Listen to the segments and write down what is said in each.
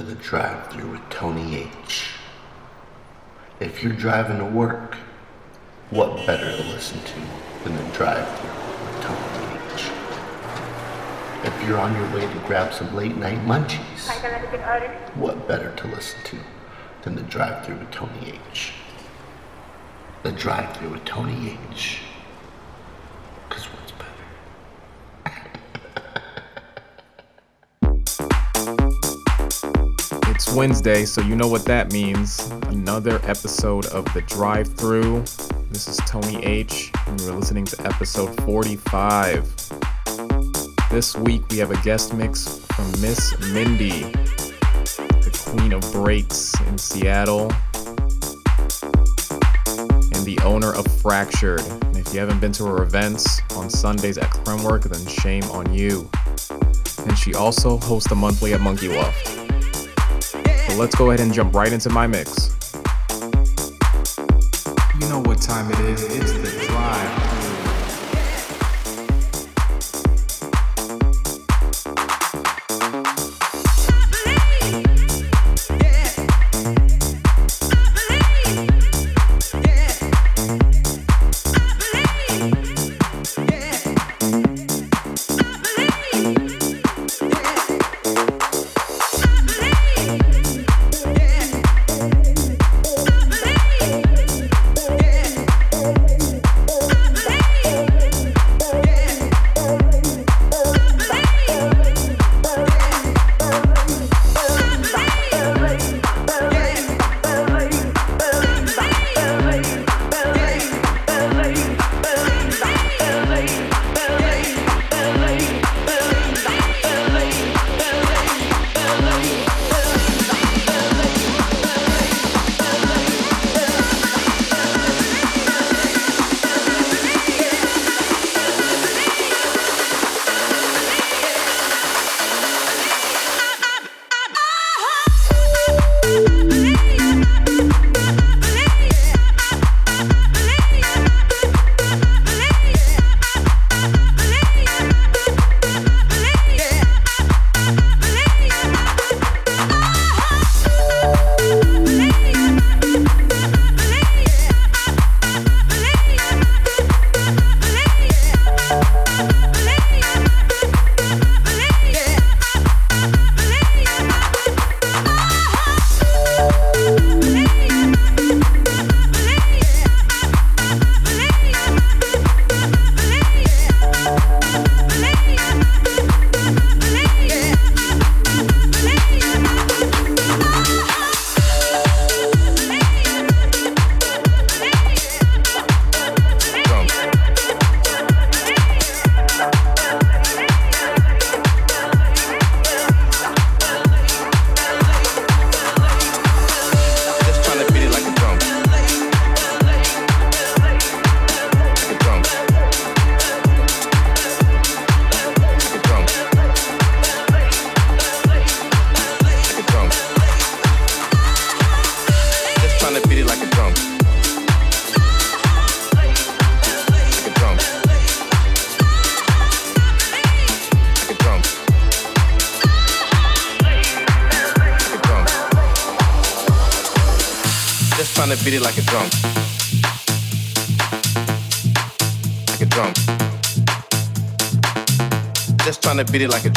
to the drive through with Tony H. If you're driving to work, what better to listen to than the drive through with Tony H? If you're on your way to grab some late night munchies, what better to listen to than the drive through with Tony H? The drive through with Tony H. Wednesday, so you know what that means. Another episode of The Drive Through. This is Tony H, and you're listening to episode 45. This week we have a guest mix from Miss Min.D, the queen of breaks in Seattle, and the owner of Fractured. And if you haven't been to her events on Sundays at Kremwerk, then shame on you. And she also hosts a monthly at Monkey Loft. So let's go ahead and jump right into my mix. You know what time it is. It's the drive. Beat it like a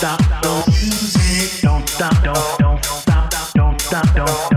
stop, don't music, don't stop, don't, don't stop, don't stop, don't.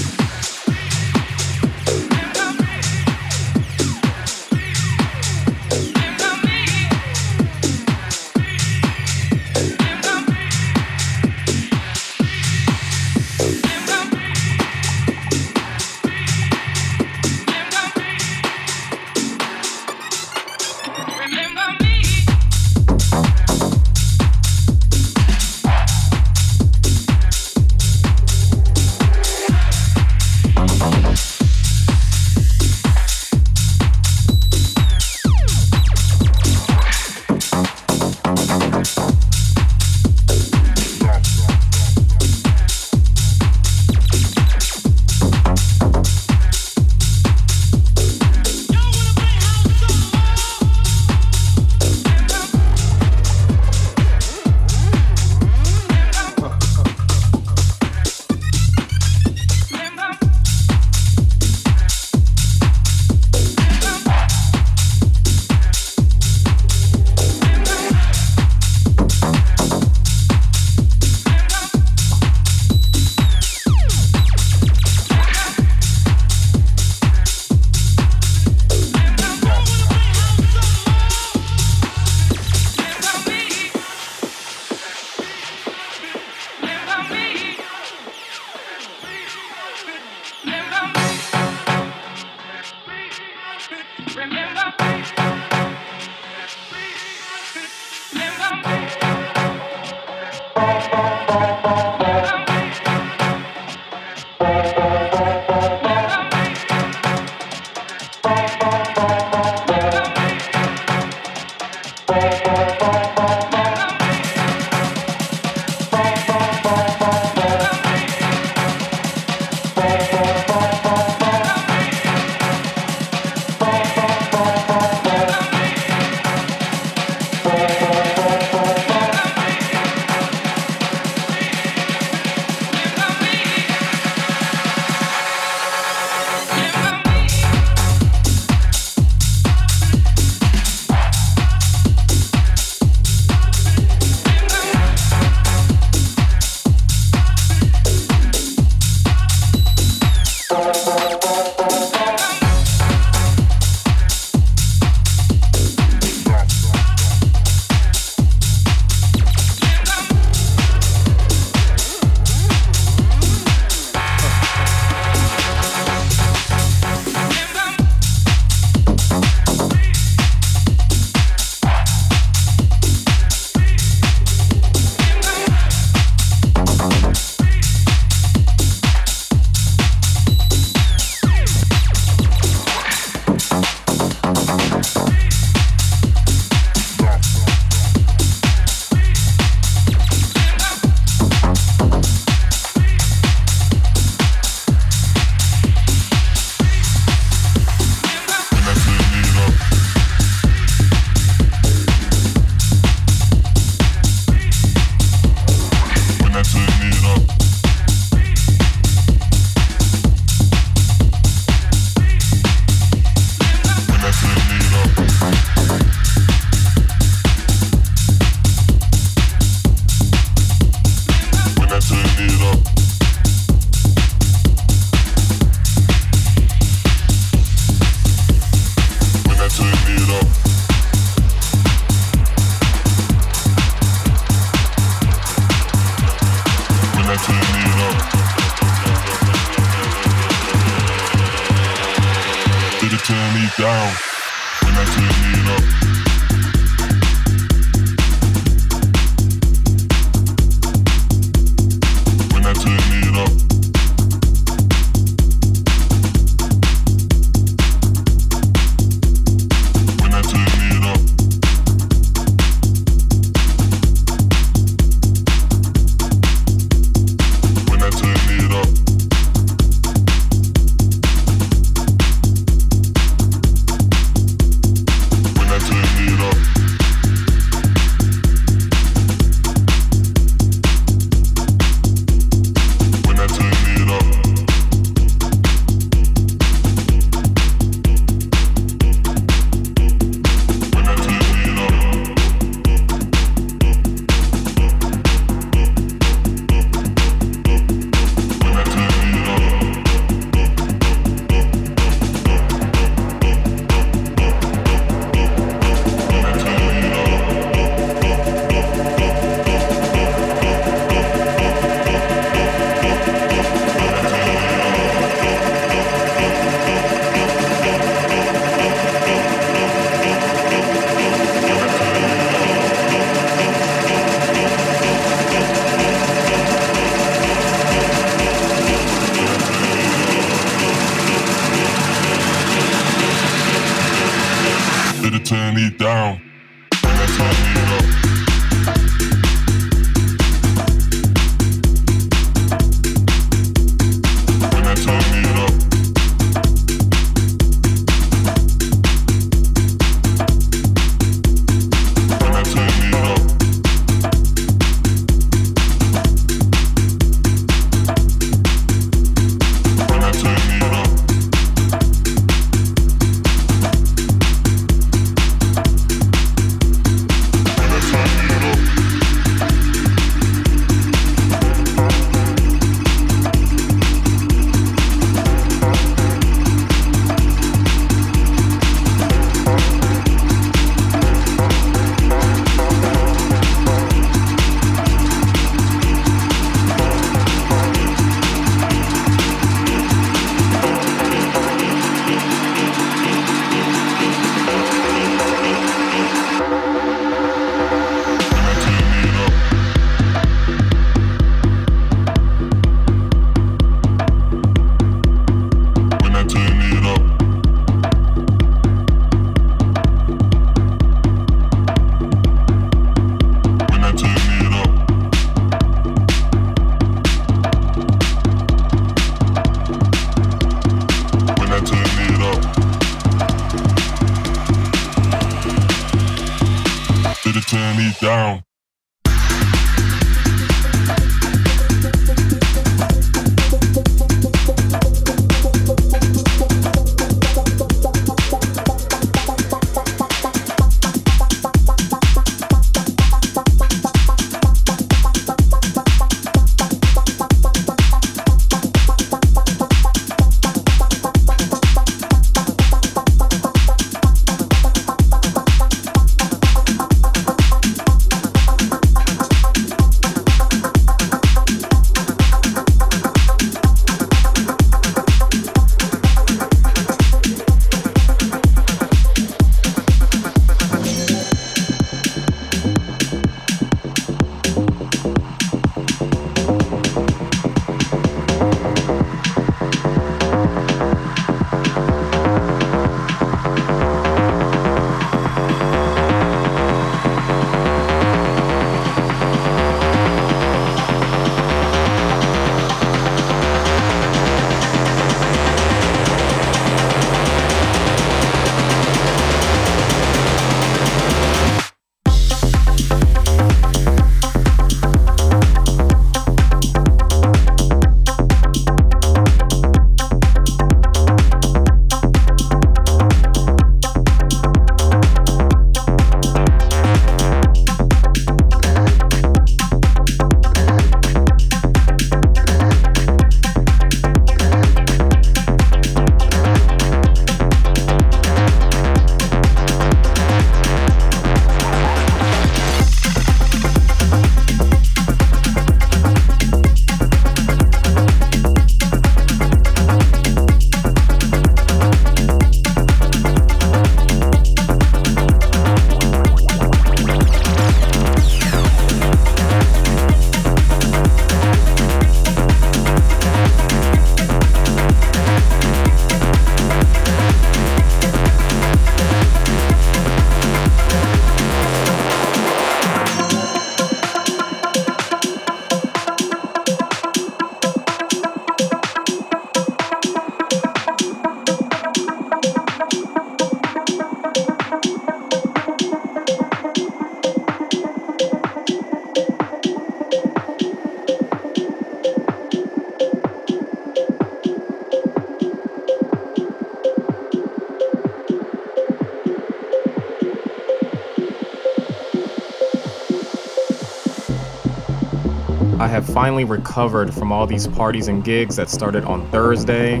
Finally recovered from all these parties and gigs that started on Thursday.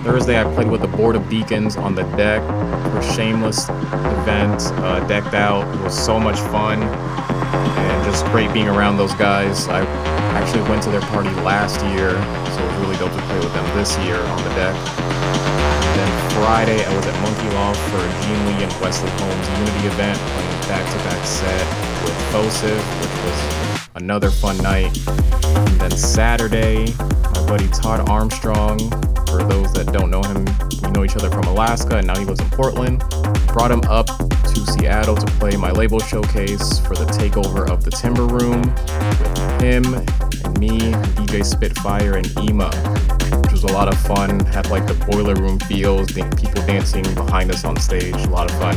Thursday, I played with the Board of Deacons on the deck for a shameless event, uh, decked out. It was so much fun and just great being around those guys. I actually went to their party last year, so it was really dope to play with them this year on the deck. Then Friday, I was at Monkey Loft for a Gene Lee and Wesley Holmes Unity event, playing back-to-back set with Fosiv, which was another fun night. And then Saturday, my buddy Todd Armstrong, for those that don't know him, we know each other from Alaska and now he lives in Portland. Brought him up to Seattle to play my label showcase for the takeover of the Timber Room with him and me, DJ Spitfire, and Ema, which was a lot of fun. Had like the boiler room feels, people dancing behind us on stage, a lot of fun.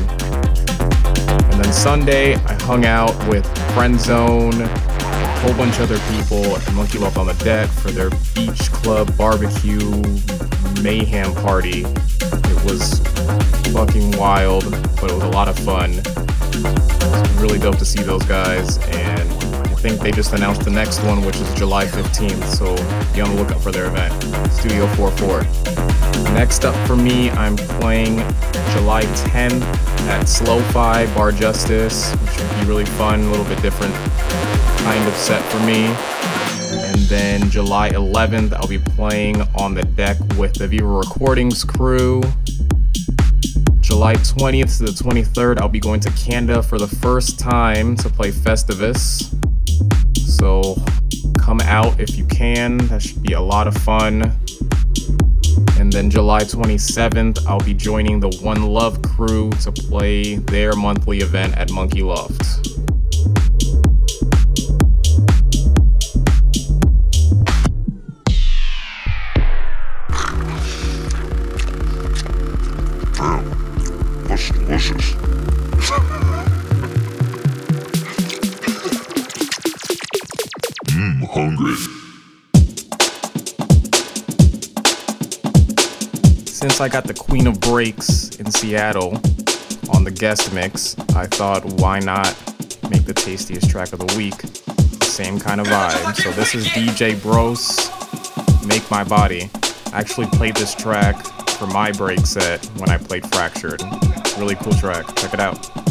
And then Sunday, I hung out with Friend Zone, whole bunch of other people at Monkey Loft on the deck for their beach club barbecue mayhem party. It was fucking wild, but it was a lot of fun. Really dope to see those guys, and I think they just announced the next one, which is July 15th, so be on the lookout for their event. Studio 44. Next up for me, I'm playing July 10th at Slow Fi Bar Justice, which would be really fun, a little bit different kind of set for me. And then July 11th, I'll be playing on the deck with the Viva Recordings crew. July 20th to the 23rd, I'll be going to Canada for the first time to play Festivus. So come out if you can, that should be a lot of fun. And then July 27th, I'll be joining the One Love crew to play their monthly event at Monkey Loft. Since I got the Queen of Breaks in Seattle on the guest mix, I thought why not make the tastiest track of the week? Same kind of vibe. So this is DJ Bross, Make My Body. I actually played this track for my break set when I played Fractured. Really cool track. Check it out.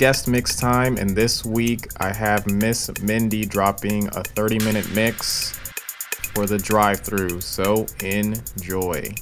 Guest mix time, and this week I have Miss Min.D dropping a 30 minute mix for the drive through. So enjoy.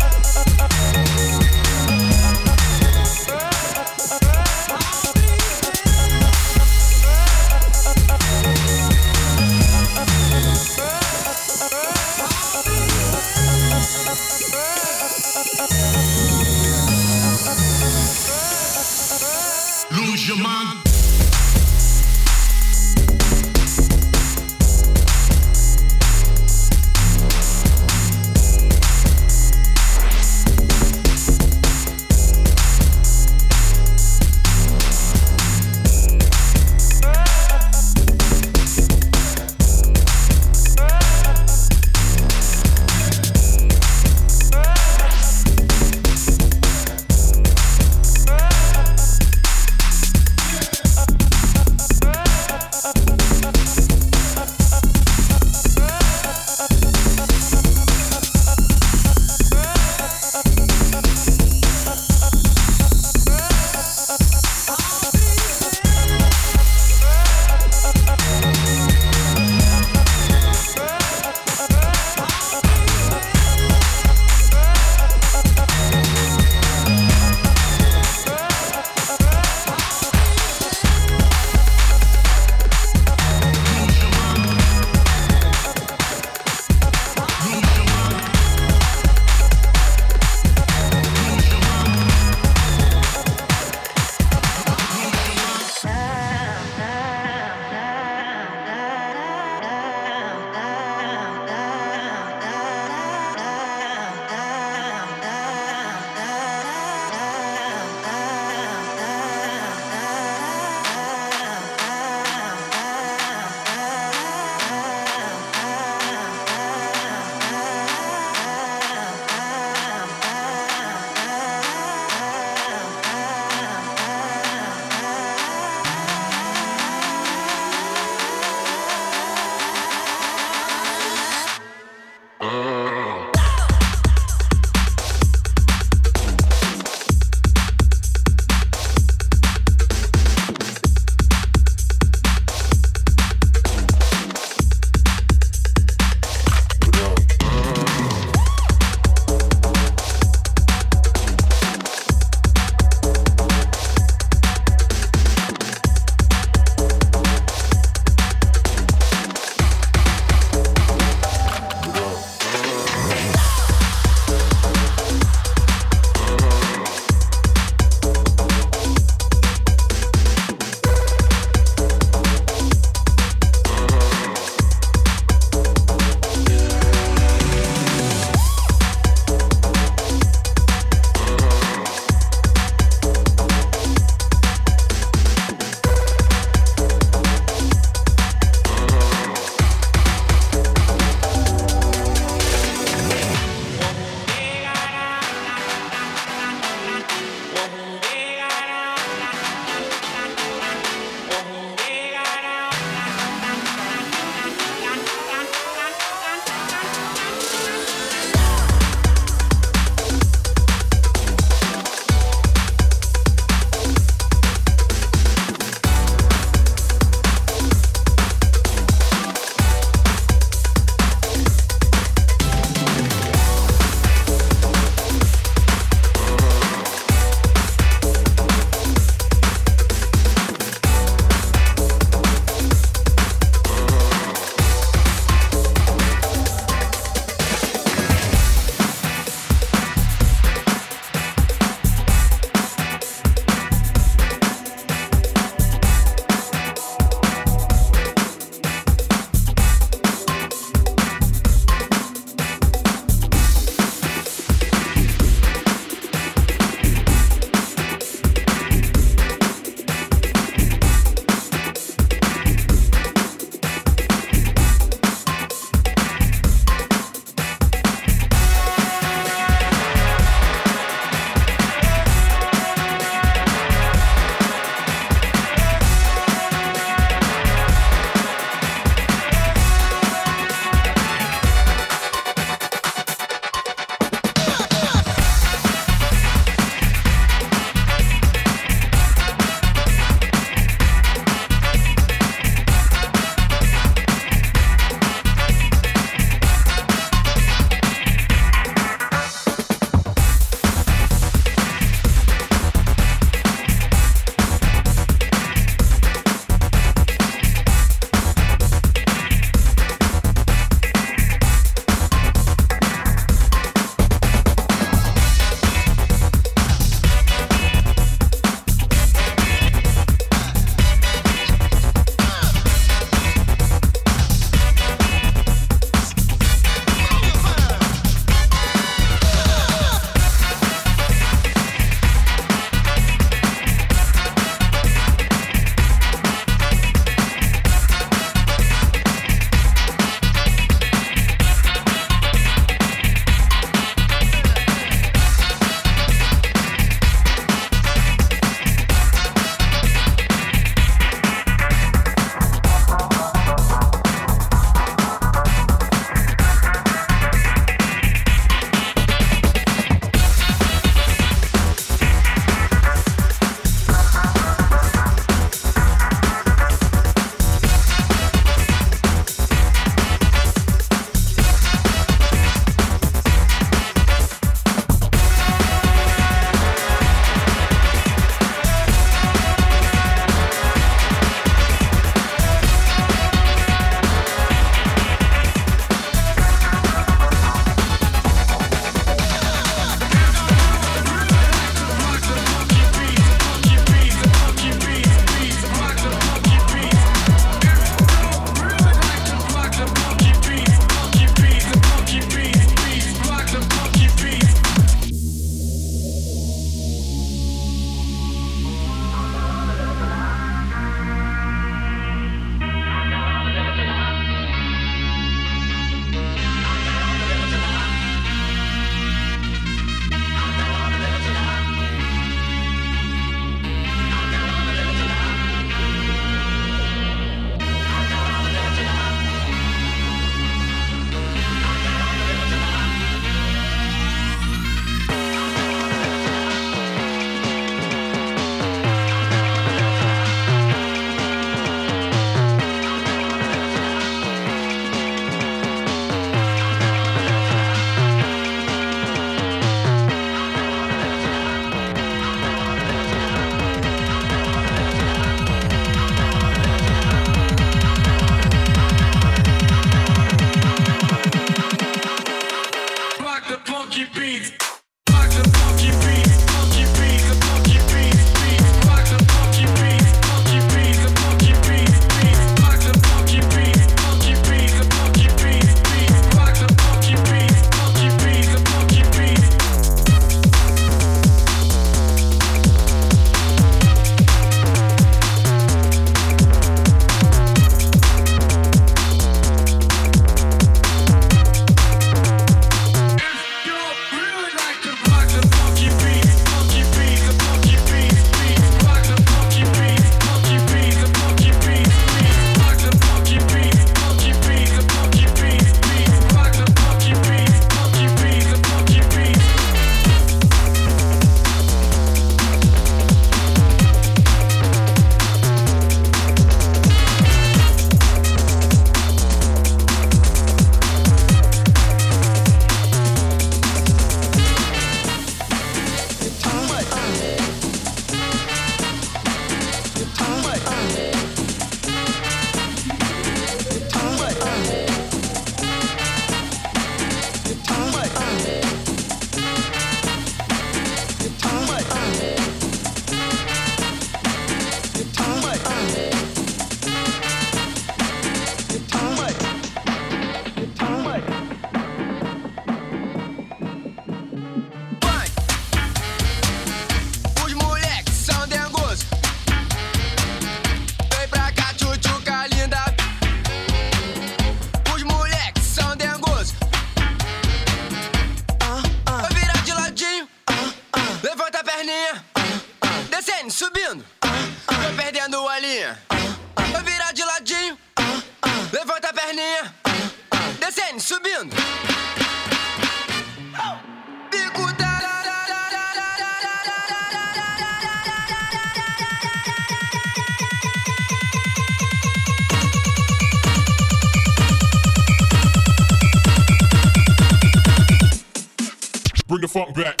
Bring the funk back.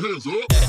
hands up.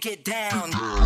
Get down.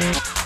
you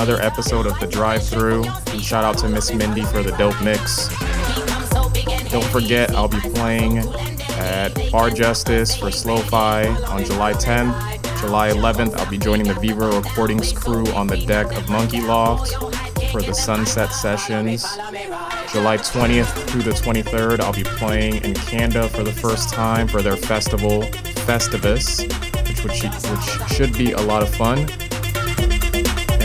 another episode of The Drive-Thru. Shout out to Miss Min.D for the dope mix. Don't forget, I'll be playing at Bar Justice for Slow-Fi on July 10th. July 11th, I'll be joining the Viva Recordings crew on the deck of Monkey Loft for the Sunset Sessions. July 20th through the 23rd, I'll be playing in Canada for the first time for their festival, Festivus, which, which, which should be a lot of fun.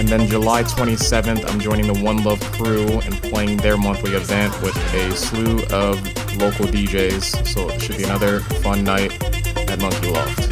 And then July 27th, I'm joining the One Love crew and playing their monthly event with a slew of local DJs. So it should be another fun night at Monkey Loft.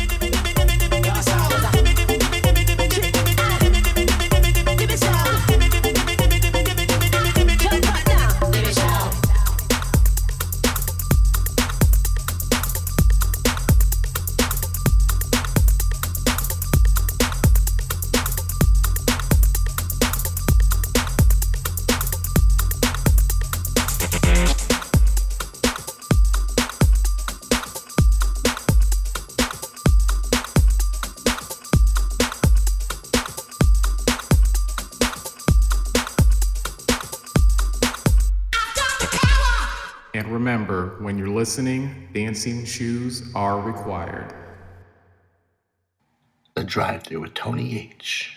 Listening, dancing shoes are required. The Drive-Thru with Tony H.